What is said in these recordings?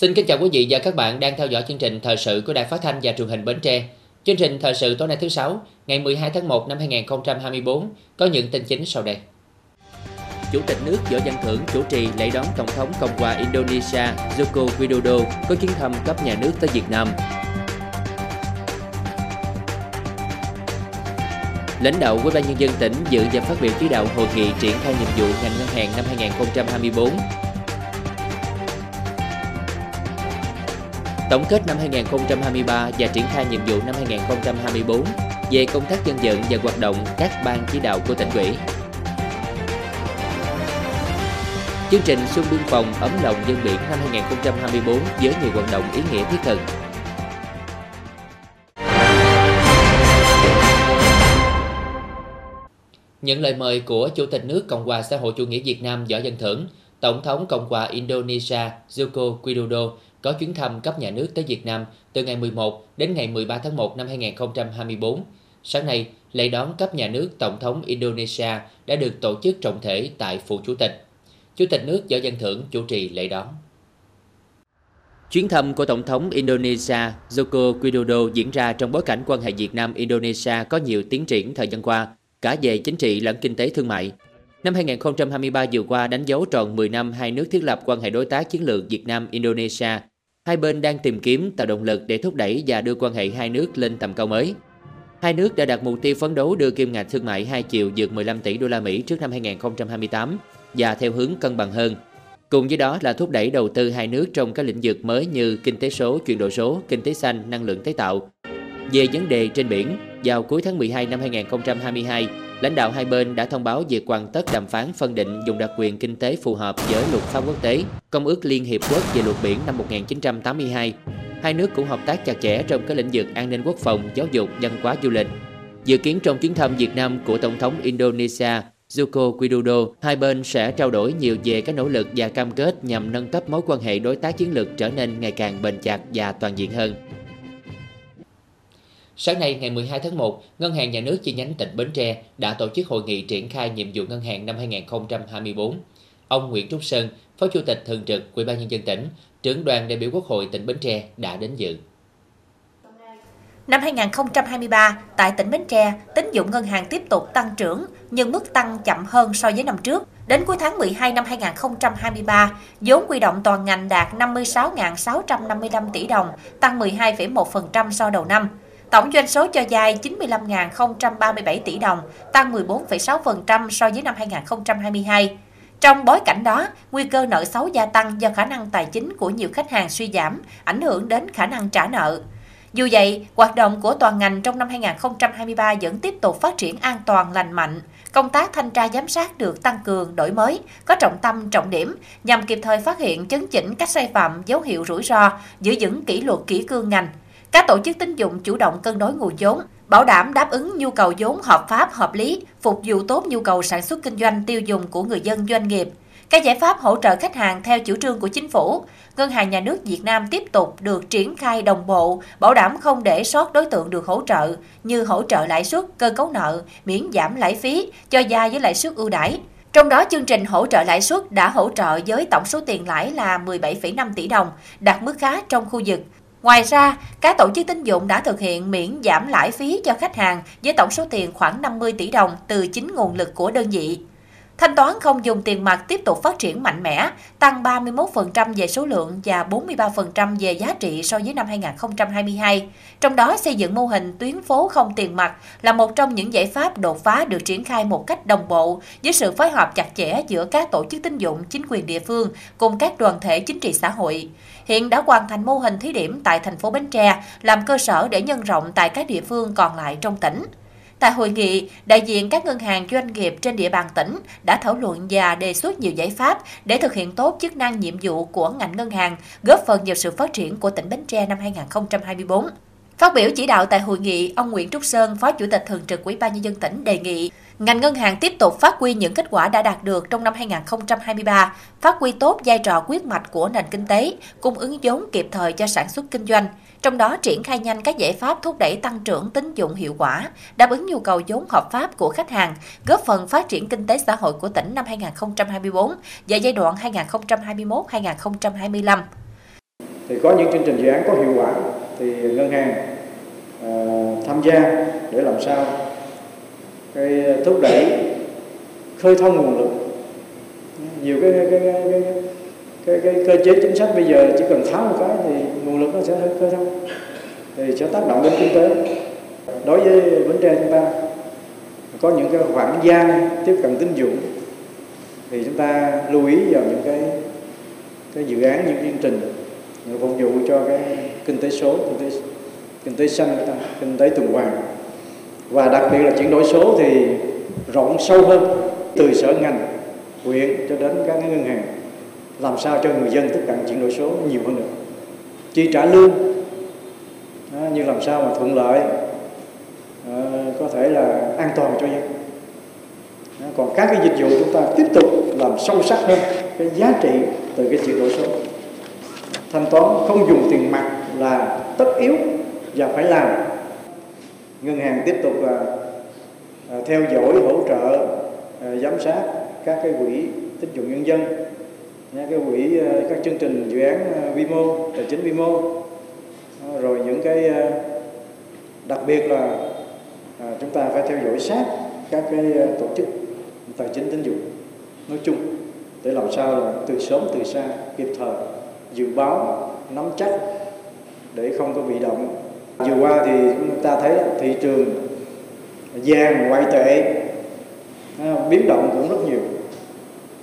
Xin kính chào quý vị và các bạn đang theo dõi chương trình thời sự của Đài Phát thanh và Truyền hình Bến Tre. Chương trình thời sự tối nay thứ sáu, ngày 12 tháng 1 năm 2024 có những tin chính sau đây. Chủ tịch nước Võ Văn Thưởng chủ trì lễ đón Tổng thống Cộng hòa Indonesia Joko Widodo có chuyến thăm cấp nhà nước tới Việt Nam. Lãnh đạo Ủy ban nhân dân tỉnh dự và phát biểu chỉ đạo hội nghị triển khai nhiệm vụ ngành ngân hàng năm 2024 Tổng kết năm 2023 và triển khai nhiệm vụ năm 2024 về công tác dân vận và hoạt động các ban chỉ đạo của tỉnh ủy. Chương trình Xuân Biên phòng ấm lòng dân biển năm 2024 với nhiều hoạt động ý nghĩa thiết thực. Những lời mời của Chủ tịch nước Cộng hòa xã hội chủ nghĩa Việt Nam Võ Văn Thưởng, Tổng thống Cộng hòa Indonesia Joko Widodo có chuyến thăm cấp nhà nước tới Việt Nam từ ngày 11 đến ngày 13 tháng 1 năm 2024. Sáng nay, lễ đón cấp nhà nước Tổng thống Indonesia đã được tổ chức trọng thể tại Phủ Chủ tịch. Chủ tịch nước Võ Văn Thưởng chủ trì lễ đón. Chuyến thăm của Tổng thống Indonesia Joko Widodo diễn ra trong bối cảnh quan hệ Việt Nam-Indonesia có nhiều tiến triển thời gian qua, cả về chính trị lẫn kinh tế thương mại. Năm 2023 vừa qua đánh dấu tròn 10 năm hai nước thiết lập quan hệ đối tác chiến lược Việt Nam-Indonesia. Hai bên đang tìm kiếm tạo động lực để thúc đẩy và đưa quan hệ hai nước lên tầm cao mới. Hai nước đã đặt mục tiêu phấn đấu đưa kim ngạch thương mại hai chiều vượt 15 tỷ đô la Mỹ trước năm 2028 và theo hướng cân bằng hơn. Cùng với đó là thúc đẩy đầu tư hai nước trong các lĩnh vực mới như kinh tế số, chuyển đổi số, kinh tế xanh, năng lượng tái tạo. Về vấn đề trên biển, vào cuối tháng 12 năm 2022, lãnh đạo hai bên đã thông báo việc hoàn tất đàm phán phân định dùng đặc quyền kinh tế phù hợp với luật pháp quốc tế, Công ước Liên Hiệp Quốc về luật biển năm 1982. Hai nước cũng hợp tác chặt chẽ trong các lĩnh vực an ninh quốc phòng, giáo dục, văn hóa du lịch. Dự kiến trong chuyến thăm Việt Nam của Tổng thống Indonesia Joko Widodo, hai bên sẽ trao đổi nhiều về các nỗ lực và cam kết nhằm nâng cấp mối quan hệ đối tác chiến lược trở nên ngày càng bền chặt và toàn diện hơn. Sáng nay ngày 12 tháng 1, Ngân hàng Nhà nước chi nhánh tỉnh Bến Tre đã tổ chức hội nghị triển khai nhiệm vụ ngân hàng năm 2024. Ông Nguyễn Trúc Sơn, Phó Chủ tịch Thường trực Ủy ban nhân dân tỉnh, trưởng đoàn đại biểu Quốc hội tỉnh Bến Tre đã đến dự. Năm 2023, tại tỉnh Bến Tre, tín dụng ngân hàng tiếp tục tăng trưởng, nhưng mức tăng chậm hơn so với năm trước. Đến cuối tháng 12 năm 2023, vốn quy động toàn ngành đạt 56.655 tỷ đồng, tăng 12,1% so đầu năm. Tổng doanh số cho vay 95.037 tỷ đồng, tăng 14,6% so với năm 2022. Trong bối cảnh đó, nguy cơ nợ xấu gia tăng do khả năng tài chính của nhiều khách hàng suy giảm, ảnh hưởng đến khả năng trả nợ. Dù vậy, hoạt động của toàn ngành trong năm 2023 vẫn tiếp tục phát triển an toàn lành mạnh. Công tác thanh tra giám sát được tăng cường, đổi mới, có trọng tâm, trọng điểm nhằm kịp thời phát hiện chấn chỉnh các sai phạm, dấu hiệu rủi ro, giữ vững kỷ luật kỷ cương ngành, các tổ chức tín dụng chủ động cân đối nguồn vốn, bảo đảm đáp ứng nhu cầu vốn hợp pháp, hợp lý, phục vụ tốt nhu cầu sản xuất kinh doanh tiêu dùng của người dân doanh nghiệp. Các giải pháp hỗ trợ khách hàng theo chủ trương của chính phủ, Ngân hàng Nhà nước Việt Nam tiếp tục được triển khai đồng bộ, bảo đảm không để sót đối tượng được hỗ trợ như hỗ trợ lãi suất, cơ cấu nợ, miễn giảm lãi phí, cho vay với lãi suất ưu đãi. Trong đó, chương trình hỗ trợ lãi suất đã hỗ trợ với tổng số tiền lãi là 17,5 tỷ đồng, đạt mức khá trong khu vực. Ngoài ra, các tổ chức tín dụng đã thực hiện miễn giảm lãi phí cho khách hàng với tổng số tiền khoảng 50 tỷ đồng từ chính nguồn lực của đơn vị. Thanh toán không dùng tiền mặt tiếp tục phát triển mạnh mẽ, tăng 31% về số lượng và 43% về giá trị so với năm 2022. Trong đó, xây dựng mô hình tuyến phố không tiền mặt là một trong những giải pháp đột phá được triển khai một cách đồng bộ với sự phối hợp chặt chẽ giữa các tổ chức tín dụng, chính quyền địa phương cùng các đoàn thể chính trị xã hội. Hiện đã hoàn thành mô hình thí điểm tại thành phố Bến Tre, làm cơ sở để nhân rộng tại các địa phương còn lại trong tỉnh. Tại hội nghị, đại diện các ngân hàng doanh nghiệp trên địa bàn tỉnh đã thảo luận và đề xuất nhiều giải pháp để thực hiện tốt chức năng nhiệm vụ của ngành ngân hàng, góp phần vào sự phát triển của tỉnh Bến Tre năm 2024. Phát biểu chỉ đạo tại hội nghị, ông Nguyễn Trúc Sơn, Phó Chủ tịch Thường trực Ủy ban nhân dân tỉnh đề nghị ngành ngân hàng tiếp tục phát huy những kết quả đã đạt được trong năm 2023, phát huy tốt vai trò quyết mạch của nền kinh tế, cung ứng vốn kịp thời cho sản xuất kinh doanh, trong đó triển khai nhanh các giải pháp thúc đẩy tăng trưởng tín dụng hiệu quả, đáp ứng nhu cầu vốn hợp pháp của khách hàng, góp phần phát triển kinh tế xã hội của tỉnh năm 2024 và giai đoạn 2021-2025. thì có những chương trình dự án có hiệu quả thì ngân hàng uh, tham gia để làm sao rồi ờ, thúc đẩy khơi thông nguồn lực. Nhiều cái cái, cái, cái, cái, cái cơ chế chính sách bây giờ chỉ cần tháo một cái thì nguồn lực nó sẽ hơi khơi thông thì sẽ tác động đến kinh tế. Đối với Bến Tre chúng ta có những cái khoảng gian tiếp cận tín dụng thì chúng ta lưu ý vào những cái cái dự án những chương trình phục vụ cho cái kinh tế số kinh tế kinh tế xanh kinh tế tuần hoàn và đặc biệt là chuyển đổi số thì rộng sâu hơn từ sở ngành huyện cho đến các ngân hàng. Làm sao cho người dân tiếp cận chuyển đổi số nhiều hơn nữa chi trả lương à, đó, như làm sao mà thuận lợi à, có thể là an toàn cho dân. Đó, còn các cái dịch vụ chúng ta tiếp tục làm sâu sắc hơn cái giá trị từ cái chuyển đổi số. Thanh toán không dùng tiền mặt là tất yếu và phải làm ngân hàng tiếp tục là theo dõi, hỗ trợ à, giám sát các cái quỹ tín dụng nhân dân cái quỹ à, các chương trình dự án vi mô tài chính vi mô rồi những cái đặc biệt là chúng ta phải theo dõi sát các cái tổ chức tài chính tín dụng. Nói chung, để làm sao là từ sớm từ xa, kịp thời, dự báo, nắm chắc, để không có bị động vừa qua thì chúng ta thấy thị trường vàng ngoại tệ. Biến động cũng rất nhiều.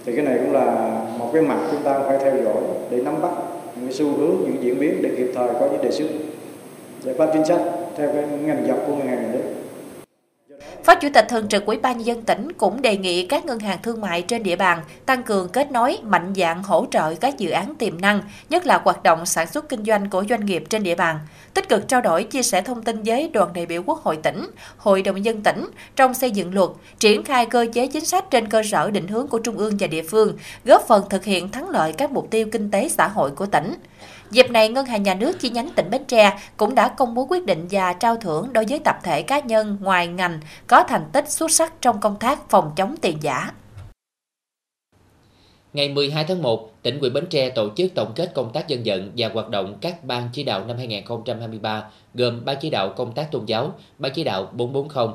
Thì cái này cũng là một cái mặt chúng ta phải theo dõi để nắm bắt những cái xu hướng, những diễn biến để kịp thời có những đề xuất giải pháp chính sách theo cái ngành dọc của ngân hàng nhà nước. Phó Chủ tịch Thường trực Ủy ban nhân dân tỉnh cũng đề nghị các ngân hàng thương mại trên địa bàn tăng cường kết nối, mạnh dạng hỗ trợ các dự án tiềm năng, nhất là hoạt động sản xuất kinh doanh của doanh nghiệp trên địa bàn, tích cực trao đổi chia sẻ thông tin với đoàn đại biểu Quốc hội tỉnh, Hội đồng nhân dân tỉnh trong xây dựng luật, triển khai cơ chế chính sách trên cơ sở định hướng của trung ương và địa phương, góp phần thực hiện thắng lợi các mục tiêu kinh tế xã hội của tỉnh. Dịp này, Ngân hàng Nhà nước chi nhánh tỉnh Bến Tre cũng đã công bố quyết định và trao thưởng đối với tập thể cá nhân ngoài ngành có thành tích xuất sắc trong công tác phòng chống tiền giả. Ngày 12 tháng 1, tỉnh ủy Bến Tre tổ chức tổng kết công tác dân vận và hoạt động các ban chỉ đạo năm 2023 gồm Ban chỉ đạo công tác tôn giáo, Ban chỉ đạo 440,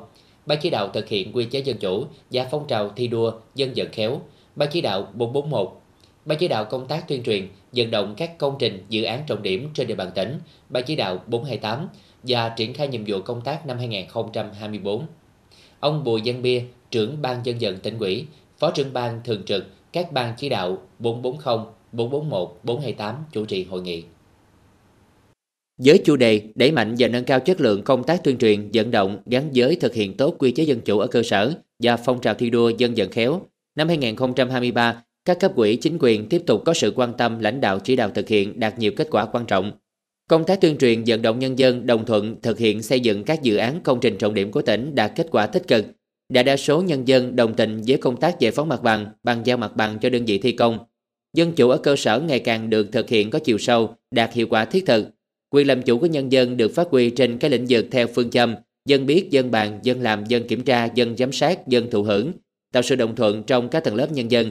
Ban chỉ đạo thực hiện quy chế dân chủ và phong trào thi đua dân vận khéo, Ban chỉ đạo 441, Ban chỉ đạo công tác tuyên truyền, vận động các công trình, dự án trọng điểm trên địa bàn tỉnh, Ban chỉ đạo 428 và triển khai nhiệm vụ công tác năm 2024. Ông Bùi Văn Bia, trưởng ban dân vận tỉnh ủy, phó trưởng ban thường trực các ban chỉ đạo 440, 441, 428 chủ trì hội nghị. Với chủ đề đẩy mạnh và nâng cao chất lượng công tác tuyên truyền, vận động gắn với thực hiện tốt quy chế dân chủ ở cơ sở và phong trào thi đua dân vận khéo, năm 2023 các cấp quỹ chính quyền tiếp tục có sự quan tâm lãnh đạo chỉ đạo thực hiện đạt nhiều kết quả quan trọng. Công tác tuyên truyền vận động nhân dân đồng thuận thực hiện xây dựng các dự án công trình trọng điểm của tỉnh đạt kết quả tích cực. Đại đa số nhân dân đồng tình với công tác giải phóng mặt bằng, bàn giao mặt bằng cho đơn vị thi công. Dân chủ ở cơ sở ngày càng được thực hiện có chiều sâu, đạt hiệu quả thiết thực. Quyền làm chủ của nhân dân được phát huy trên các lĩnh vực theo phương châm dân biết, dân bàn, dân làm, dân kiểm tra, dân giám sát, dân thụ hưởng, tạo sự đồng thuận trong các tầng lớp nhân dân,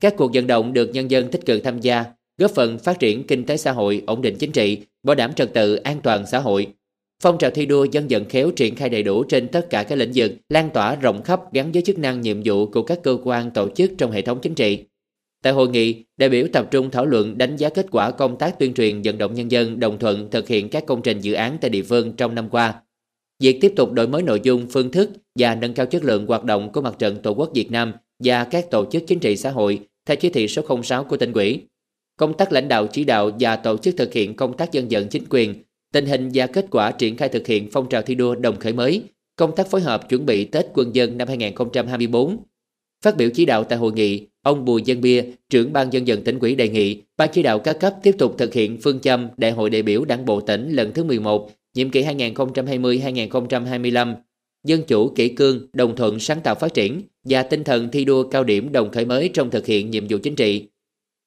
các cuộc vận động được nhân dân tích cực tham gia, góp phần phát triển kinh tế xã hội, ổn định chính trị, bảo đảm trật tự an toàn xã hội. Phong trào thi đua dân vận khéo triển khai đầy đủ trên tất cả các lĩnh vực, lan tỏa rộng khắp gắn với chức năng nhiệm vụ của các cơ quan tổ chức trong hệ thống chính trị. Tại hội nghị, đại biểu tập trung thảo luận đánh giá kết quả công tác tuyên truyền vận động nhân dân đồng thuận thực hiện các công trình dự án tại địa phương trong năm qua. Việc tiếp tục đổi mới nội dung, phương thức và nâng cao chất lượng hoạt động của mặt trận Tổ quốc Việt Nam và các tổ chức chính trị xã hội theo chỉ thị số 06 của tỉnh ủy. Công tác lãnh đạo chỉ đạo và tổ chức thực hiện công tác dân vận chính quyền, tình hình và kết quả triển khai thực hiện phong trào thi đua đồng khởi mới, công tác phối hợp chuẩn bị Tết quân dân năm 2024. Phát biểu chỉ đạo tại hội nghị, ông Bùi Dân Bia, trưởng ban dân vận tỉnh ủy đề nghị ban chỉ đạo các cấp tiếp tục thực hiện phương châm Đại hội đại biểu Đảng bộ tỉnh lần thứ 11, nhiệm kỳ 2020-2025 dân chủ kỷ cương, đồng thuận sáng tạo phát triển và tinh thần thi đua cao điểm đồng khởi mới trong thực hiện nhiệm vụ chính trị.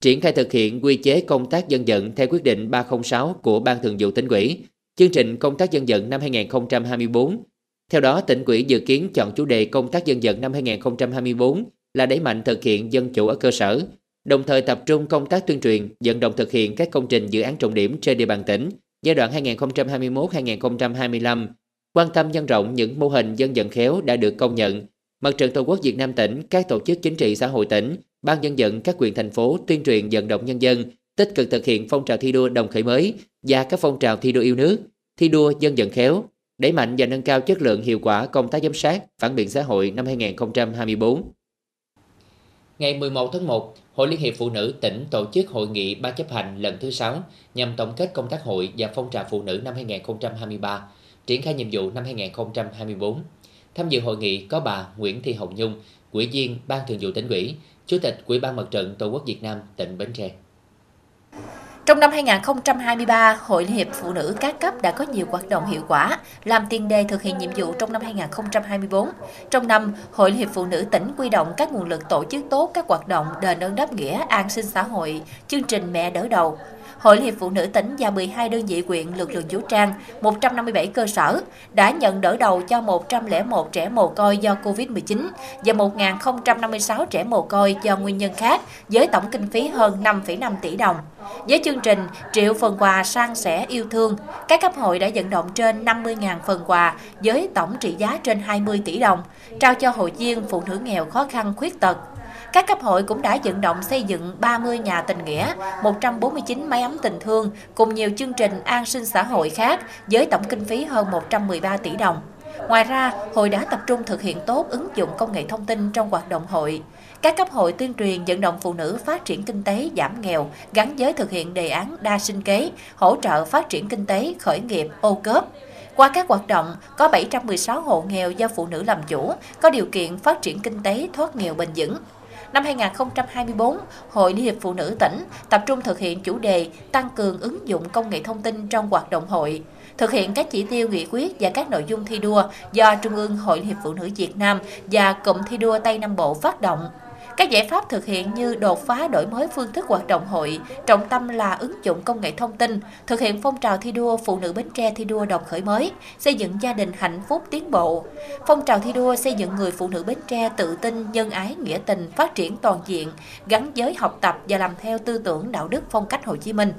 Triển khai thực hiện quy chế công tác dân vận theo quyết định 306 của Ban Thường vụ tỉnh ủy, chương trình công tác dân vận năm 2024. Theo đó, tỉnh ủy dự kiến chọn chủ đề công tác dân vận năm 2024 là đẩy mạnh thực hiện dân chủ ở cơ sở, đồng thời tập trung công tác tuyên truyền, vận động thực hiện các công trình dự án trọng điểm trên địa bàn tỉnh giai đoạn 2021-2025, quan tâm nhân rộng những mô hình dân vận khéo đã được công nhận. Mặt trận Tổ quốc Việt Nam tỉnh, các tổ chức chính trị xã hội tỉnh, ban dân vận các quyền thành phố tuyên truyền vận động nhân dân tích cực thực hiện phong trào thi đua đồng khởi mới và các phong trào thi đua yêu nước, thi đua dân vận khéo, đẩy mạnh và nâng cao chất lượng hiệu quả công tác giám sát, phản biện xã hội năm 2024. Ngày 11 tháng 1, Hội Liên hiệp Phụ nữ tỉnh tổ chức hội nghị ban chấp hành lần thứ 6 nhằm tổng kết công tác hội và phong trào phụ nữ năm 2023, triển khai nhiệm vụ năm 2024. Tham dự hội nghị có bà Nguyễn Thị Hồng Nhung, Ủy viên Ban Thường vụ tỉnh ủy, Chủ tịch Ủy ban Mặt trận Tổ quốc Việt Nam tỉnh Bến Tre. Trong năm 2023, Hội Liên hiệp Phụ nữ các cấp đã có nhiều hoạt động hiệu quả, làm tiền đề thực hiện nhiệm vụ trong năm 2024. Trong năm, Hội Liên hiệp Phụ nữ tỉnh quy động các nguồn lực tổ chức tốt các hoạt động đền ơn đáp nghĩa, an sinh xã hội, chương trình mẹ đỡ đầu, Hội Liên hiệp Phụ nữ tỉnh và 12 đơn vị quyện lực lượng vũ trang, 157 cơ sở đã nhận đỡ đầu cho 101 trẻ mồ côi do Covid-19 và 1.056 trẻ mồ côi do nguyên nhân khác với tổng kinh phí hơn 5,5 tỷ đồng. Với chương trình triệu phần quà sang sẻ yêu thương, các cấp hội đã vận động trên 50.000 phần quà với tổng trị giá trên 20 tỷ đồng, trao cho hội viên phụ nữ nghèo khó khăn khuyết tật, các cấp hội cũng đã vận động xây dựng 30 nhà tình nghĩa, 149 máy ấm tình thương cùng nhiều chương trình an sinh xã hội khác với tổng kinh phí hơn 113 tỷ đồng. Ngoài ra, hội đã tập trung thực hiện tốt ứng dụng công nghệ thông tin trong hoạt động hội. Các cấp hội tuyên truyền vận động phụ nữ phát triển kinh tế giảm nghèo gắn với thực hiện đề án đa sinh kế, hỗ trợ phát triển kinh tế khởi nghiệp ô cớp. Qua các hoạt động, có 716 hộ nghèo do phụ nữ làm chủ, có điều kiện phát triển kinh tế thoát nghèo bền vững. Năm 2024, Hội Liên hiệp Phụ nữ tỉnh tập trung thực hiện chủ đề tăng cường ứng dụng công nghệ thông tin trong hoạt động hội, thực hiện các chỉ tiêu nghị quyết và các nội dung thi đua do Trung ương Hội Liên hiệp Phụ nữ Việt Nam và Cụm thi đua Tây Nam Bộ phát động. Các giải pháp thực hiện như đột phá đổi mới phương thức hoạt động hội, trọng tâm là ứng dụng công nghệ thông tin, thực hiện phong trào thi đua phụ nữ Bến Tre thi đua đồng khởi mới, xây dựng gia đình hạnh phúc tiến bộ. Phong trào thi đua xây dựng người phụ nữ Bến Tre tự tin, nhân ái, nghĩa tình, phát triển toàn diện, gắn giới học tập và làm theo tư tưởng đạo đức phong cách Hồ Chí Minh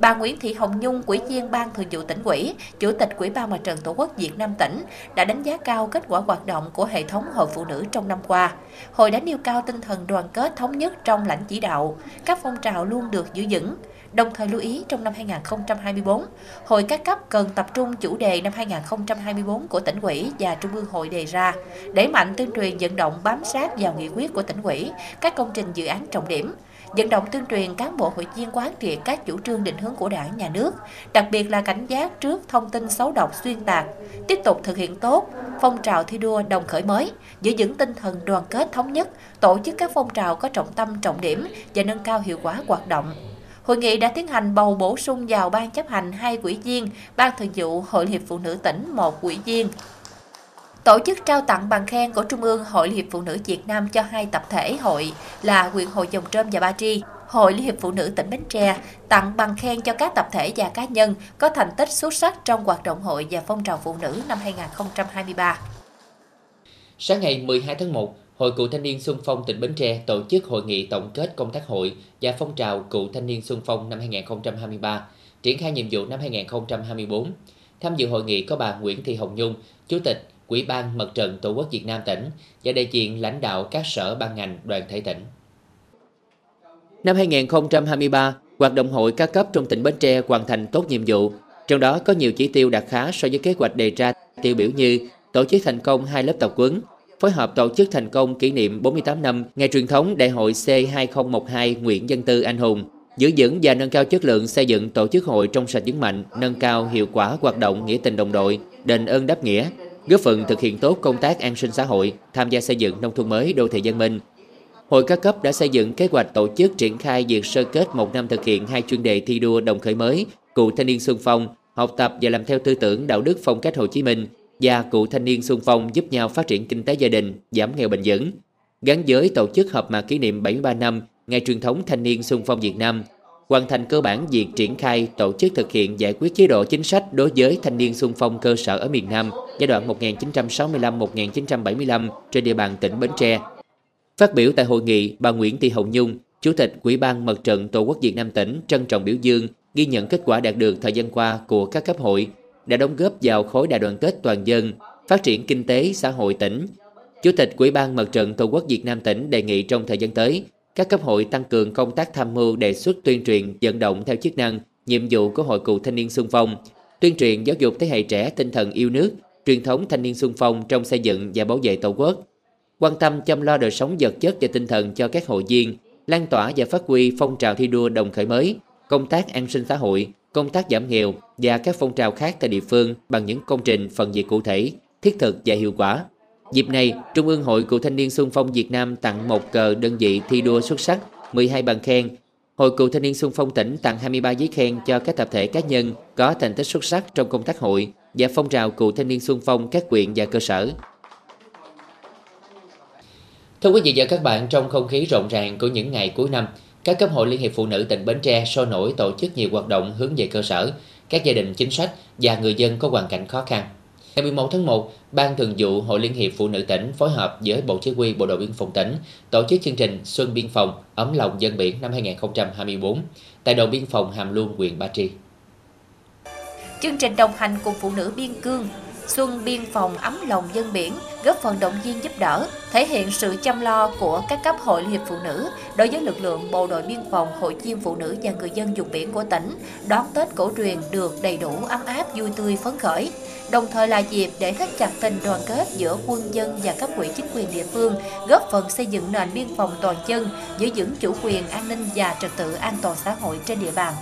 bà Nguyễn Thị Hồng Nhung, Ủy viên Ban Thường vụ tỉnh ủy, Chủ tịch Ủy ban Mặt trận Tổ quốc Việt Nam tỉnh đã đánh giá cao kết quả hoạt động của hệ thống hội phụ nữ trong năm qua. Hội đã nêu cao tinh thần đoàn kết thống nhất trong lãnh chỉ đạo, các phong trào luôn được giữ vững. Đồng thời lưu ý trong năm 2024, hội các cấp cần tập trung chủ đề năm 2024 của tỉnh ủy và Trung ương hội đề ra, đẩy mạnh tuyên truyền vận động bám sát vào nghị quyết của tỉnh ủy, các công trình dự án trọng điểm, vận động tuyên truyền cán bộ hội viên quán triệt các chủ trương định hướng của đảng, nhà nước, đặc biệt là cảnh giác trước thông tin xấu độc xuyên tạc, tiếp tục thực hiện tốt phong trào thi đua đồng khởi mới, giữ vững tinh thần đoàn kết thống nhất, tổ chức các phong trào có trọng tâm trọng điểm và nâng cao hiệu quả hoạt động. Hội nghị đã tiến hành bầu bổ sung vào ban chấp hành hai quỹ viên, ban thường vụ Hội Hiệp Phụ nữ tỉnh một quỹ viên, Tổ chức trao tặng bằng khen của Trung ương Hội Liên hiệp Phụ nữ Việt Nam cho hai tập thể hội là huyện Hội Dòng Trơm và Ba Tri. Hội Liên hiệp Phụ nữ tỉnh Bến Tre tặng bằng khen cho các tập thể và cá nhân có thành tích xuất sắc trong hoạt động hội và phong trào phụ nữ năm 2023. Sáng ngày 12 tháng 1, Hội Cựu Thanh niên Xuân Phong tỉnh Bến Tre tổ chức hội nghị tổng kết công tác hội và phong trào Cựu Thanh niên Xuân Phong năm 2023, triển khai nhiệm vụ năm 2024. Tham dự hội nghị có bà Nguyễn Thị Hồng Nhung, Chủ tịch quỹ ban Mặt trận Tổ quốc Việt Nam tỉnh và đại diện lãnh đạo các sở ban ngành đoàn thể tỉnh. Năm 2023, hoạt động hội các cấp trong tỉnh Bến Tre hoàn thành tốt nhiệm vụ, trong đó có nhiều chỉ tiêu đạt khá so với kế hoạch đề ra tiêu biểu như tổ chức thành công hai lớp tập quấn, phối hợp tổ chức thành công kỷ niệm 48 năm ngày truyền thống Đại hội C2012 Nguyễn Dân Tư Anh Hùng, giữ vững và nâng cao chất lượng xây dựng tổ chức hội trong sạch vững mạnh, nâng cao hiệu quả hoạt động nghĩa tình đồng đội, đền ơn đáp nghĩa, góp phần thực hiện tốt công tác an sinh xã hội, tham gia xây dựng nông thôn mới đô thị văn minh. Hội các cấp đã xây dựng kế hoạch tổ chức triển khai việc sơ kết một năm thực hiện hai chuyên đề thi đua đồng khởi mới, cụ thanh niên xuân phong, học tập và làm theo tư tưởng đạo đức phong cách Hồ Chí Minh và cụ thanh niên xuân phong giúp nhau phát triển kinh tế gia đình, giảm nghèo bền vững. Gắn với tổ chức họp mặt kỷ niệm 73 năm ngày truyền thống thanh niên xuân phong Việt Nam hoàn thành cơ bản việc triển khai tổ chức thực hiện giải quyết chế độ chính sách đối với thanh niên xung phong cơ sở ở miền Nam giai đoạn 1965-1975 trên địa bàn tỉnh Bến Tre. Phát biểu tại hội nghị, bà Nguyễn Thị Hồng Nhung, Chủ tịch Ủy ban Mặt trận Tổ quốc Việt Nam tỉnh trân trọng biểu dương, ghi nhận kết quả đạt được thời gian qua của các cấp hội đã đóng góp vào khối đại đoàn kết toàn dân, phát triển kinh tế xã hội tỉnh. Chủ tịch Ủy ban Mặt trận Tổ quốc Việt Nam tỉnh đề nghị trong thời gian tới, các cấp hội tăng cường công tác tham mưu đề xuất tuyên truyền vận động theo chức năng, nhiệm vụ của Hội cựu thanh niên xung phong, tuyên truyền giáo dục thế hệ trẻ tinh thần yêu nước, truyền thống thanh niên xung phong trong xây dựng và bảo vệ Tổ quốc, quan tâm chăm lo đời sống vật chất và tinh thần cho các hội viên, lan tỏa và phát huy phong trào thi đua đồng khởi mới, công tác an sinh xã hội, công tác giảm nghèo và các phong trào khác tại địa phương bằng những công trình phần việc cụ thể, thiết thực và hiệu quả. Dịp này, Trung ương Hội Cựu Thanh niên Xung phong Việt Nam tặng một cờ đơn vị thi đua xuất sắc, 12 bằng khen. Hội Cựu Thanh niên Xung phong tỉnh tặng 23 giấy khen cho các tập thể cá nhân có thành tích xuất sắc trong công tác hội và phong trào Cựu Thanh niên Xung phong các quyện và cơ sở. Thưa quý vị và các bạn, trong không khí rộn ràng của những ngày cuối năm, các cấp hội Liên hiệp Phụ nữ tỉnh Bến Tre sôi nổi tổ chức nhiều hoạt động hướng về cơ sở, các gia đình chính sách và người dân có hoàn cảnh khó khăn. Ngày 11 tháng 1, Ban Thường vụ Hội Liên hiệp Phụ nữ tỉnh phối hợp với Bộ Chỉ huy Bộ đội Biên phòng tỉnh tổ chức chương trình Xuân Biên phòng ấm lòng dân biển năm 2024 tại đồn biên phòng Hàm Luông, huyện Ba Tri. Chương trình đồng hành cùng phụ nữ biên cương Xuân biên phòng ấm lòng dân biển góp phần động viên giúp đỡ, thể hiện sự chăm lo của các cấp hội Liên hiệp Phụ nữ đối với lực lượng bộ đội biên phòng, hội viên phụ nữ và người dân vùng biển của tỉnh đón Tết cổ truyền được đầy đủ ấm áp, vui tươi, phấn khởi. Đồng thời là dịp để thắt chặt tình đoàn kết giữa quân dân và cấp ủy chính quyền địa phương, góp phần xây dựng nền biên phòng toàn dân, giữ vững chủ quyền an ninh và trật tự an toàn xã hội trên địa bàn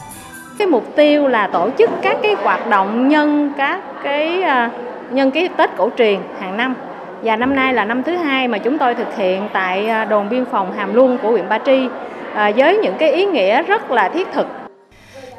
cái mục tiêu là tổ chức các cái hoạt động nhân các cái à, nhân cái Tết cổ truyền hàng năm. Và năm nay là năm thứ hai mà chúng tôi thực hiện tại à, đồn biên phòng Hàm Luông của huyện Ba Tri à, với những cái ý nghĩa rất là thiết thực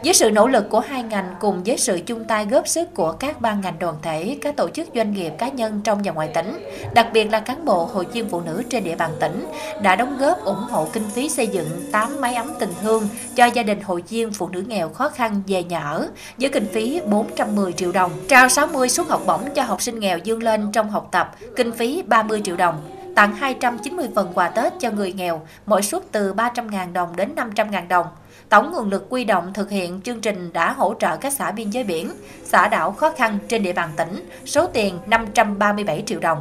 với sự nỗ lực của hai ngành cùng với sự chung tay góp sức của các ban ngành đoàn thể, các tổ chức doanh nghiệp cá nhân trong và ngoài tỉnh, đặc biệt là cán bộ hội viên phụ nữ trên địa bàn tỉnh, đã đóng góp ủng hộ kinh phí xây dựng 8 máy ấm tình thương cho gia đình hội viên phụ nữ nghèo khó khăn về nhà ở với kinh phí 410 triệu đồng, trao 60 suất học bổng cho học sinh nghèo dương lên trong học tập, kinh phí 30 triệu đồng tặng 290 phần quà Tết cho người nghèo, mỗi suất từ 300.000 đồng đến 500.000 đồng. Tổng nguồn lực quy động thực hiện chương trình đã hỗ trợ các xã biên giới biển, xã đảo khó khăn trên địa bàn tỉnh, số tiền 537 triệu đồng.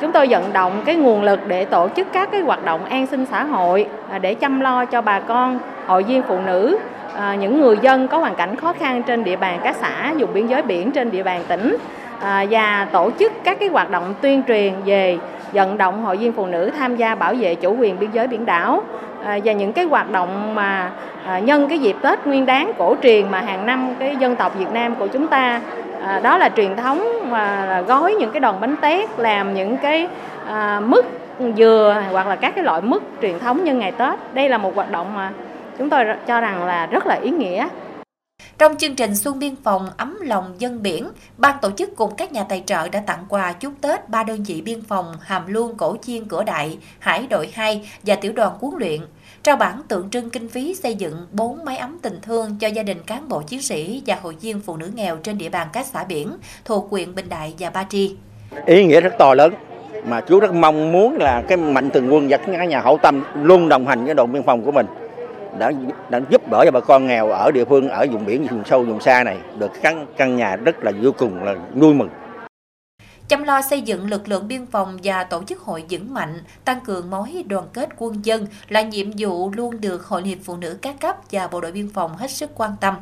Chúng tôi vận động cái nguồn lực để tổ chức các cái hoạt động an sinh xã hội à, để chăm lo cho bà con, hội viên phụ nữ, à, những người dân có hoàn cảnh khó khăn trên địa bàn các xã vùng biên giới biển trên địa bàn tỉnh à, và tổ chức các cái hoạt động tuyên truyền về vận động hội viên phụ nữ tham gia bảo vệ chủ quyền biên giới biển đảo À, và những cái hoạt động mà à, nhân cái dịp Tết Nguyên Đán cổ truyền mà hàng năm cái dân tộc Việt Nam của chúng ta à, đó là truyền thống mà gói những cái đòn bánh tét, làm những cái mứt dừa hoặc là các cái loại mứt truyền thống nhân ngày Tết. Đây là một hoạt động mà chúng tôi cho rằng là rất là ý nghĩa. Trong chương trình Xuân Biên phòng ấm lòng dân biển, ban tổ chức cùng các nhà tài trợ đã tặng quà chúc Tết ba đơn vị biên phòng Hàm Luông, Cổ Chiên, Cửa Đại, Hải đội 2 và tiểu đoàn huấn luyện, trao bản tượng trưng kinh phí xây dựng 4 máy ấm tình thương cho gia đình cán bộ chiến sĩ và hội viên phụ nữ nghèo trên địa bàn các xã biển thuộc huyện Bình Đại và Ba Tri. Ý nghĩa rất to lớn mà chú rất mong muốn là cái mạnh thường quân và các nhà hậu tâm luôn đồng hành với đồn biên phòng của mình đã, đã giúp đỡ cho bà con nghèo ở địa phương ở vùng biển vùng sâu vùng xa này được căn căn nhà rất là vô cùng là vui mừng chăm lo xây dựng lực lượng biên phòng và tổ chức hội vững mạnh, tăng cường mối đoàn kết quân dân là nhiệm vụ luôn được Hội Hiệp Phụ nữ các cấp và Bộ đội Biên phòng hết sức quan tâm.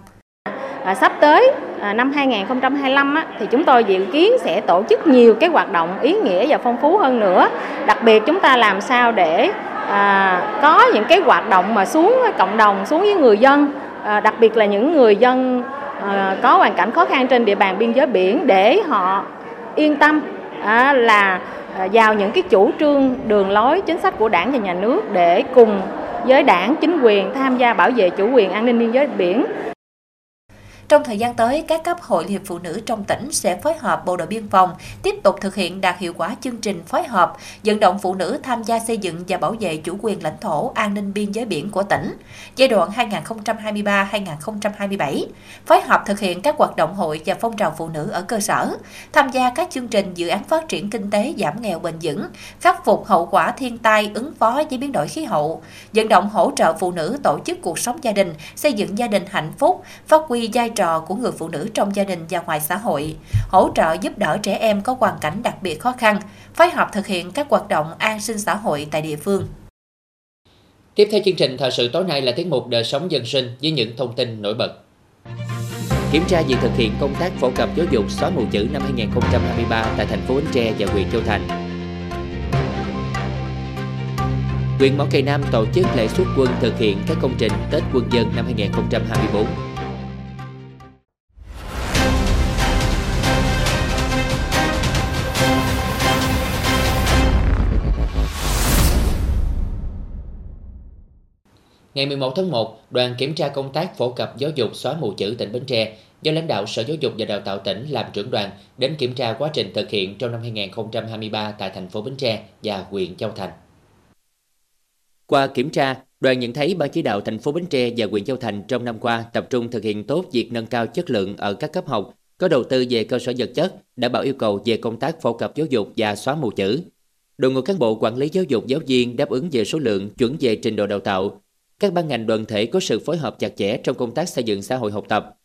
À, sắp tới à, năm 2025 á, thì chúng tôi dự kiến sẽ tổ chức nhiều cái hoạt động ý nghĩa và phong phú hơn nữa. Đặc biệt chúng ta làm sao để à, có những cái hoạt động mà xuống cộng đồng xuống với người dân à, đặc biệt là những người dân à, có hoàn cảnh khó khăn trên địa bàn biên giới biển để họ yên tâm à, là à, vào những cái chủ trương đường lối chính sách của đảng và nhà nước để cùng với đảng chính quyền tham gia bảo vệ chủ quyền an ninh biên giới biển. Trong thời gian tới, các cấp hội Liên hiệp Phụ nữ trong tỉnh sẽ phối hợp Bộ đội Biên phòng tiếp tục thực hiện đạt hiệu quả chương trình phối hợp vận động phụ nữ tham gia xây dựng và bảo vệ chủ quyền lãnh thổ an ninh biên giới biển của tỉnh. Giai đoạn 2023-2027, phối hợp thực hiện các hoạt động hội và phong trào phụ nữ ở cơ sở, tham gia các chương trình dự án phát triển kinh tế giảm nghèo bền vững, khắc phục hậu quả thiên tai ứng phó với biến đổi khí hậu, vận động hỗ trợ phụ nữ tổ chức cuộc sống gia đình, xây dựng gia đình hạnh phúc, phát huy vai trò của người phụ nữ trong gia đình và ngoài xã hội, hỗ trợ giúp đỡ trẻ em có hoàn cảnh đặc biệt khó khăn, phối hợp thực hiện các hoạt động an sinh xã hội tại địa phương. Tiếp theo chương trình thời sự tối nay là tiết mục đời sống dân sinh với những thông tin nổi bật. Kiểm tra việc thực hiện công tác phổ cập giáo dục xóa mù chữ năm 2023 tại thành phố Bến Tre và huyện Châu Thành. Huyện Mỏ Cày Nam tổ chức lễ xuất quân thực hiện các công trình Tết quân dân năm 2024. Ngày 11 tháng 1, đoàn kiểm tra công tác phổ cập giáo dục xóa mù chữ tỉnh Bến Tre do lãnh đạo Sở Giáo dục và Đào tạo tỉnh làm trưởng đoàn đến kiểm tra quá trình thực hiện trong năm 2023 tại thành phố Bến Tre và huyện Châu Thành. Qua kiểm tra, đoàn nhận thấy ban chỉ đạo thành phố Bến Tre và huyện Châu Thành trong năm qua tập trung thực hiện tốt việc nâng cao chất lượng ở các cấp học, có đầu tư về cơ sở vật chất, đảm bảo yêu cầu về công tác phổ cập giáo dục và xóa mù chữ. Đội ngũ cán bộ quản lý giáo dục giáo viên đáp ứng về số lượng, chuẩn về trình độ đào tạo, các ban ngành đoàn thể có sự phối hợp chặt chẽ trong công tác xây dựng xã hội học tập.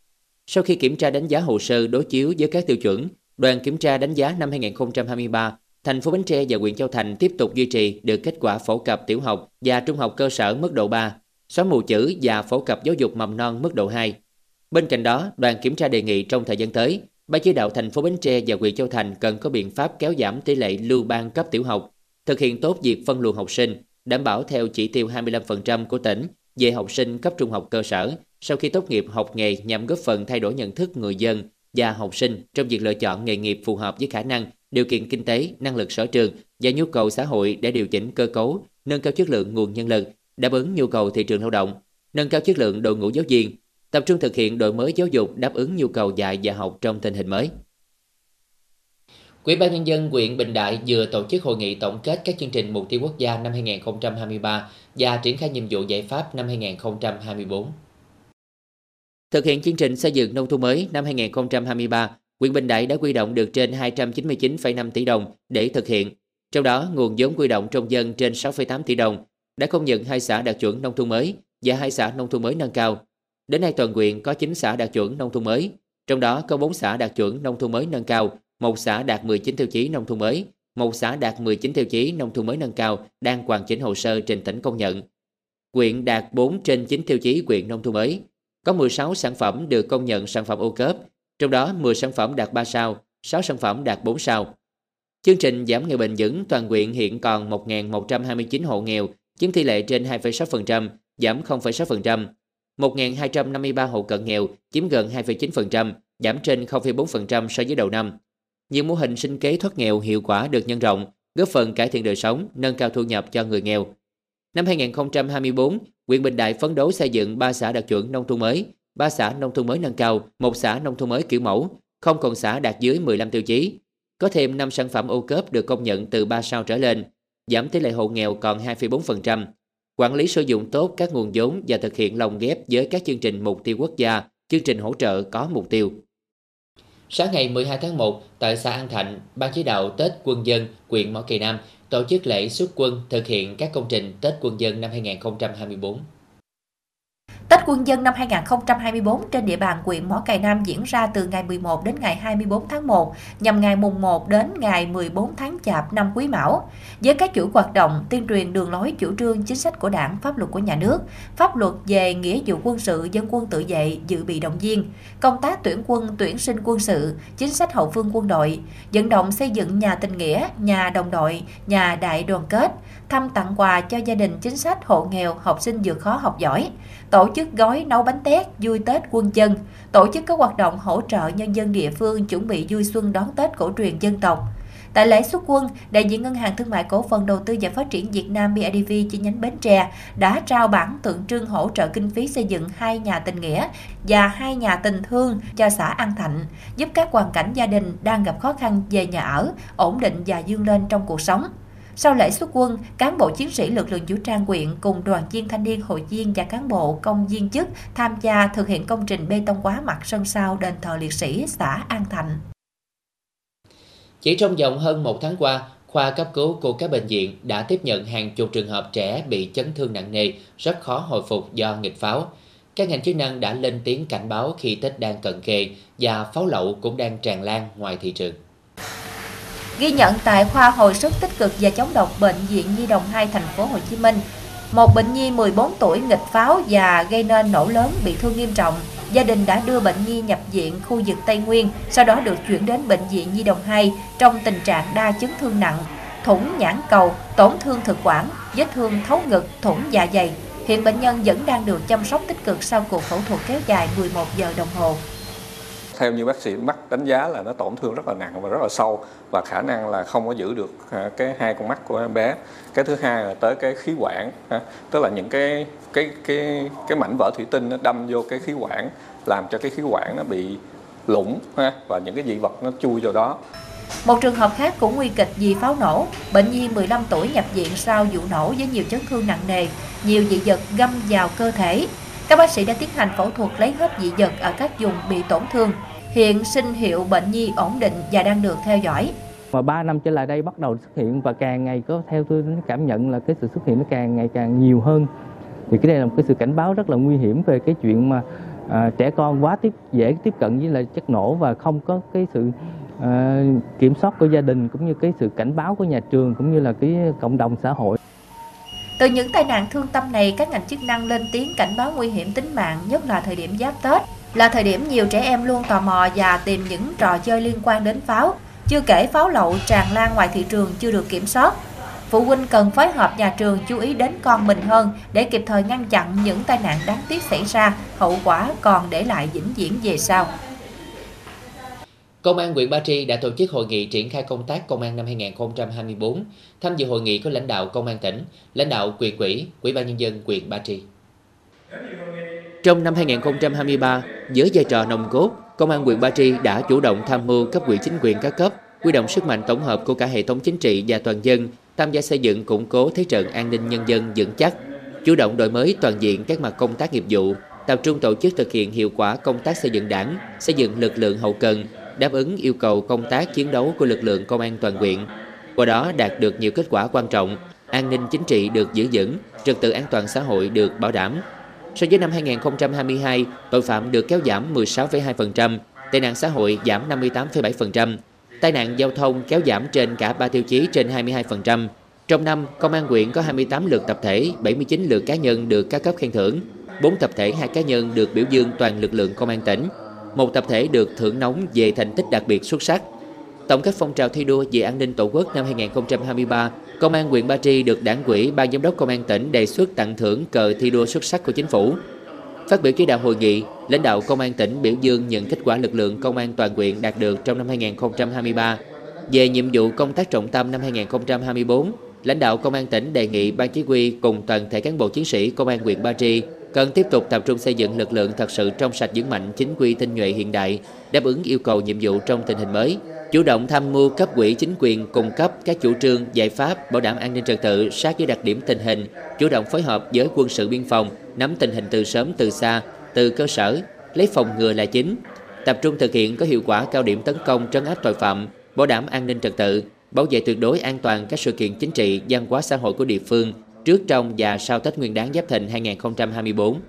Sau khi kiểm tra đánh giá hồ sơ đối chiếu với các tiêu chuẩn, đoàn kiểm tra đánh giá năm 2023, thành phố Bến Tre và huyện Châu Thành tiếp tục duy trì được kết quả phổ cập tiểu học và trung học cơ sở mức độ 3, xóa mù chữ và phổ cập giáo dục mầm non mức độ 2. Bên cạnh đó, đoàn kiểm tra đề nghị trong thời gian tới, Ban chỉ đạo thành phố Bến Tre và huyện Châu Thành cần có biện pháp kéo giảm tỷ lệ lưu ban cấp tiểu học, thực hiện tốt việc phân luồng học sinh, đảm bảo theo chỉ tiêu 25% của tỉnh về học sinh cấp trung học cơ sở sau khi tốt nghiệp học nghề nhằm góp phần thay đổi nhận thức người dân và học sinh trong việc lựa chọn nghề nghiệp phù hợp với khả năng, điều kiện kinh tế, năng lực sở trường và nhu cầu xã hội để điều chỉnh cơ cấu, nâng cao chất lượng nguồn nhân lực, đáp ứng nhu cầu thị trường lao động, nâng cao chất lượng đội ngũ giáo viên, tập trung thực hiện đổi mới giáo dục đáp ứng nhu cầu dạy và học trong tình hình mới. Quỹ ban nhân dân huyện Bình Đại vừa tổ chức hội nghị tổng kết các chương trình mục tiêu quốc gia năm 2023 và triển khai nhiệm vụ giải pháp năm 2024. Thực hiện chương trình xây dựng nông thôn mới năm 2023, huyện Bình Đại đã quy động được trên 299,5 tỷ đồng để thực hiện. Trong đó, nguồn vốn quy động trong dân trên 6,8 tỷ đồng đã công nhận hai xã đạt chuẩn nông thôn mới và hai xã nông thôn mới nâng cao. Đến nay toàn huyện có 9 xã đạt chuẩn nông thôn mới, trong đó có 4 xã đạt chuẩn nông thôn mới nâng cao một xã đạt 19 tiêu chí nông thôn mới, một xã đạt 19 tiêu chí nông thôn mới nâng cao đang hoàn chỉnh hồ sơ trình tỉnh công nhận. Quyện đạt 4 trên 9 tiêu chí quyện nông thôn mới. Có 16 sản phẩm được công nhận sản phẩm ô cớp, trong đó 10 sản phẩm đạt 3 sao, 6 sản phẩm đạt 4 sao. Chương trình giảm nghèo bền vững toàn quyện hiện còn 1.129 hộ nghèo, chiếm tỷ lệ trên 2,6%, giảm 0,6%. 1.253 hộ cận nghèo, chiếm gần 2,9%, giảm trên 0,4% so với đầu năm nhiều mô hình sinh kế thoát nghèo hiệu quả được nhân rộng, góp phần cải thiện đời sống, nâng cao thu nhập cho người nghèo. Năm 2024, huyện Bình Đại phấn đấu xây dựng 3 xã đạt chuẩn nông thôn mới, 3 xã nông thôn mới nâng cao, một xã nông thôn mới kiểu mẫu, không còn xã đạt dưới 15 tiêu chí. Có thêm 5 sản phẩm ô cớp được công nhận từ 3 sao trở lên, giảm tỷ lệ hộ nghèo còn 2,4%. Quản lý sử dụng tốt các nguồn vốn và thực hiện lồng ghép với các chương trình mục tiêu quốc gia, chương trình hỗ trợ có mục tiêu. Sáng ngày 12 tháng 1, tại xã An Thạnh, Ban chỉ đạo Tết Quân dân, huyện Mỏ Cày Nam tổ chức lễ xuất quân thực hiện các công trình Tết Quân dân năm 2024. Tết quân dân năm 2024 trên địa bàn huyện Mỏ Cày Nam diễn ra từ ngày 11 đến ngày 24 tháng 1, nhằm ngày mùng 1 đến ngày 14 tháng Chạp năm Quý Mão. Với các chuỗi hoạt động tuyên truyền đường lối chủ trương chính sách của Đảng, pháp luật của nhà nước, pháp luật về nghĩa vụ quân sự, dân quân tự vệ, dự bị động viên, công tác tuyển quân, tuyển sinh quân sự, chính sách hậu phương quân đội, vận động xây dựng nhà tình nghĩa, nhà đồng đội, nhà đại đoàn kết, thăm tặng quà cho gia đình chính sách hộ nghèo, học sinh vượt khó học giỏi, tổ chức gói nấu bánh tét vui Tết quân dân, tổ chức các hoạt động hỗ trợ nhân dân địa phương chuẩn bị vui xuân đón Tết cổ truyền dân tộc. Tại lễ xuất quân, đại diện Ngân hàng Thương mại Cổ phần Đầu tư và Phát triển Việt Nam BIDV chi nhánh Bến Tre đã trao bản tượng trưng hỗ trợ kinh phí xây dựng hai nhà tình nghĩa và hai nhà tình thương cho xã An Thạnh, giúp các hoàn cảnh gia đình đang gặp khó khăn về nhà ở, ổn định và dương lên trong cuộc sống. Sau lễ xuất quân, cán bộ chiến sĩ lực lượng vũ trang quyện cùng đoàn viên thanh niên hội viên và cán bộ công viên chức tham gia thực hiện công trình bê tông hóa mặt sân sau đền thờ liệt sĩ xã An Thạnh. Chỉ trong vòng hơn một tháng qua, khoa cấp cứu của các bệnh viện đã tiếp nhận hàng chục trường hợp trẻ bị chấn thương nặng nề, rất khó hồi phục do nghịch pháo. Các ngành chức năng đã lên tiếng cảnh báo khi Tết đang cận kề và pháo lậu cũng đang tràn lan ngoài thị trường. Ghi nhận tại khoa hồi sức tích cực và chống độc bệnh viện Nhi đồng 2 thành phố Hồ Chí Minh, một bệnh nhi 14 tuổi nghịch pháo và gây nên nổ lớn bị thương nghiêm trọng. Gia đình đã đưa bệnh nhi nhập viện khu vực Tây Nguyên, sau đó được chuyển đến bệnh viện Nhi đồng 2 trong tình trạng đa chấn thương nặng, thủng nhãn cầu, tổn thương thực quản, vết thương thấu ngực, thủng dạ dày. Hiện bệnh nhân vẫn đang được chăm sóc tích cực sau cuộc phẫu thuật kéo dài 11 giờ đồng hồ theo như bác sĩ mắt đánh giá là nó tổn thương rất là nặng và rất là sâu và khả năng là không có giữ được à, cái hai con mắt của em bé cái thứ hai là tới cái khí quản à, tức là những cái cái cái cái mảnh vỡ thủy tinh nó đâm vô cái khí quản làm cho cái khí quản nó bị lủng à, và những cái dị vật nó chui vào đó một trường hợp khác cũng nguy kịch vì pháo nổ. Bệnh nhi 15 tuổi nhập viện sau vụ nổ với nhiều chấn thương nặng nề, nhiều dị vật găm vào cơ thể. Các bác sĩ đã tiến hành phẫu thuật lấy hết dị vật ở các vùng bị tổn thương. Hiện sinh hiệu bệnh nhi ổn định và đang được theo dõi. Và 3 năm trở lại đây bắt đầu xuất hiện và càng ngày có theo tôi cảm nhận là cái sự xuất hiện nó càng ngày càng nhiều hơn. Thì cái này là một cái sự cảnh báo rất là nguy hiểm về cái chuyện mà à, trẻ con quá tiếp dễ tiếp cận với lại chất nổ và không có cái sự à, kiểm soát của gia đình cũng như cái sự cảnh báo của nhà trường cũng như là cái cộng đồng xã hội. Từ những tai nạn thương tâm này, các ngành chức năng lên tiếng cảnh báo nguy hiểm tính mạng, nhất là thời điểm giáp Tết, là thời điểm nhiều trẻ em luôn tò mò và tìm những trò chơi liên quan đến pháo. Chưa kể pháo lậu tràn lan ngoài thị trường chưa được kiểm soát. Phụ huynh cần phối hợp nhà trường chú ý đến con mình hơn để kịp thời ngăn chặn những tai nạn đáng tiếc xảy ra, hậu quả còn để lại vĩnh viễn về sau. Công an huyện Ba Tri đã tổ chức hội nghị triển khai công tác công an năm 2024. Tham dự hội nghị có lãnh đạo công an tỉnh, lãnh đạo quyền quỹ, Ủy ban nhân dân huyện Ba Tri. Trong năm 2023, dưới vai trò nồng cốt, Công an huyện Ba Tri đã chủ động tham mưu cấp ủy chính quyền các cấp, huy động sức mạnh tổng hợp của cả hệ thống chính trị và toàn dân tham gia xây dựng củng cố thế trận an ninh nhân dân vững chắc, chủ động đổi mới toàn diện các mặt công tác nghiệp vụ, tập trung tổ chức thực hiện hiệu quả công tác xây dựng đảng, xây dựng lực lượng hậu cần, đáp ứng yêu cầu công tác chiến đấu của lực lượng công an toàn huyện. Qua đó đạt được nhiều kết quả quan trọng, an ninh chính trị được giữ vững, trật tự an toàn xã hội được bảo đảm. So với năm 2022, tội phạm được kéo giảm 16,2%, tệ nạn xã hội giảm 58,7%, tai nạn giao thông kéo giảm trên cả ba tiêu chí trên 22%. Trong năm, Công an huyện có 28 lượt tập thể, 79 lượt cá nhân được các cấp khen thưởng, 4 tập thể, 2 cá nhân được biểu dương toàn lực lượng công an tỉnh, một tập thể được thưởng nóng về thành tích đặc biệt xuất sắc. Tổng kết phong trào thi đua về an ninh Tổ quốc năm 2023, Công an huyện Ba Tri được Đảng ủy Ban giám đốc Công an tỉnh đề xuất tặng thưởng cờ thi đua xuất sắc của chính phủ. Phát biểu chỉ đạo hội nghị, lãnh đạo Công an tỉnh biểu dương những kết quả lực lượng công an toàn huyện đạt được trong năm 2023. Về nhiệm vụ công tác trọng tâm năm 2024, lãnh đạo Công an tỉnh đề nghị Ban Chỉ huy cùng toàn thể cán bộ chiến sĩ Công an huyện Ba Tri cần tiếp tục tập trung xây dựng lực lượng thật sự trong sạch vững mạnh, chính quy tinh nhuệ hiện đại, đáp ứng yêu cầu nhiệm vụ trong tình hình mới, chủ động tham mưu cấp quỹ chính quyền cung cấp các chủ trương, giải pháp bảo đảm an ninh trật tự sát với đặc điểm tình hình, chủ động phối hợp với quân sự biên phòng, nắm tình hình từ sớm từ xa, từ cơ sở, lấy phòng ngừa là chính, tập trung thực hiện có hiệu quả cao điểm tấn công trấn áp tội phạm, bảo đảm an ninh trật tự, bảo vệ tuyệt đối an toàn các sự kiện chính trị, văn hóa xã hội của địa phương trước trong và sau Tết Nguyên đán Giáp Thìn 2024.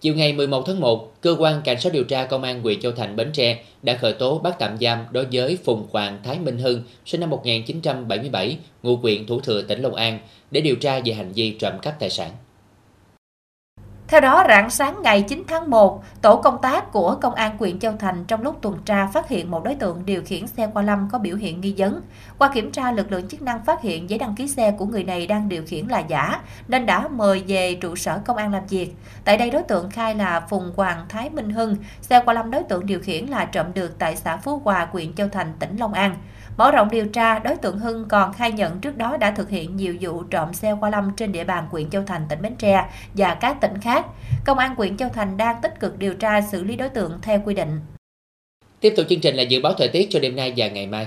Chiều ngày 11 tháng 1, Cơ quan Cảnh sát điều tra Công an huyện Châu Thành, Bến Tre đã khởi tố bắt tạm giam đối với Phùng Hoàng Thái Minh Hưng, sinh năm 1977, ngụ huyện Thủ Thừa, tỉnh Long An, để điều tra về hành vi trộm cắp tài sản. Theo đó, rạng sáng ngày 9 tháng 1, tổ công tác của Công an huyện Châu Thành trong lúc tuần tra phát hiện một đối tượng điều khiển xe qua lâm có biểu hiện nghi vấn. Qua kiểm tra, lực lượng chức năng phát hiện giấy đăng ký xe của người này đang điều khiển là giả, nên đã mời về trụ sở công an làm việc. Tại đây, đối tượng khai là Phùng Hoàng Thái Minh Hưng, xe qua lâm đối tượng điều khiển là trộm được tại xã Phú Hòa, huyện Châu Thành, tỉnh Long An. Mở rộng điều tra, đối tượng Hưng còn khai nhận trước đó đã thực hiện nhiều vụ trộm xe qua lâm trên địa bàn huyện Châu Thành, tỉnh Bến Tre và các tỉnh khác. Công an huyện Châu Thành đang tích cực điều tra xử lý đối tượng theo quy định. Tiếp tục chương trình là dự báo thời tiết cho đêm nay và ngày mai.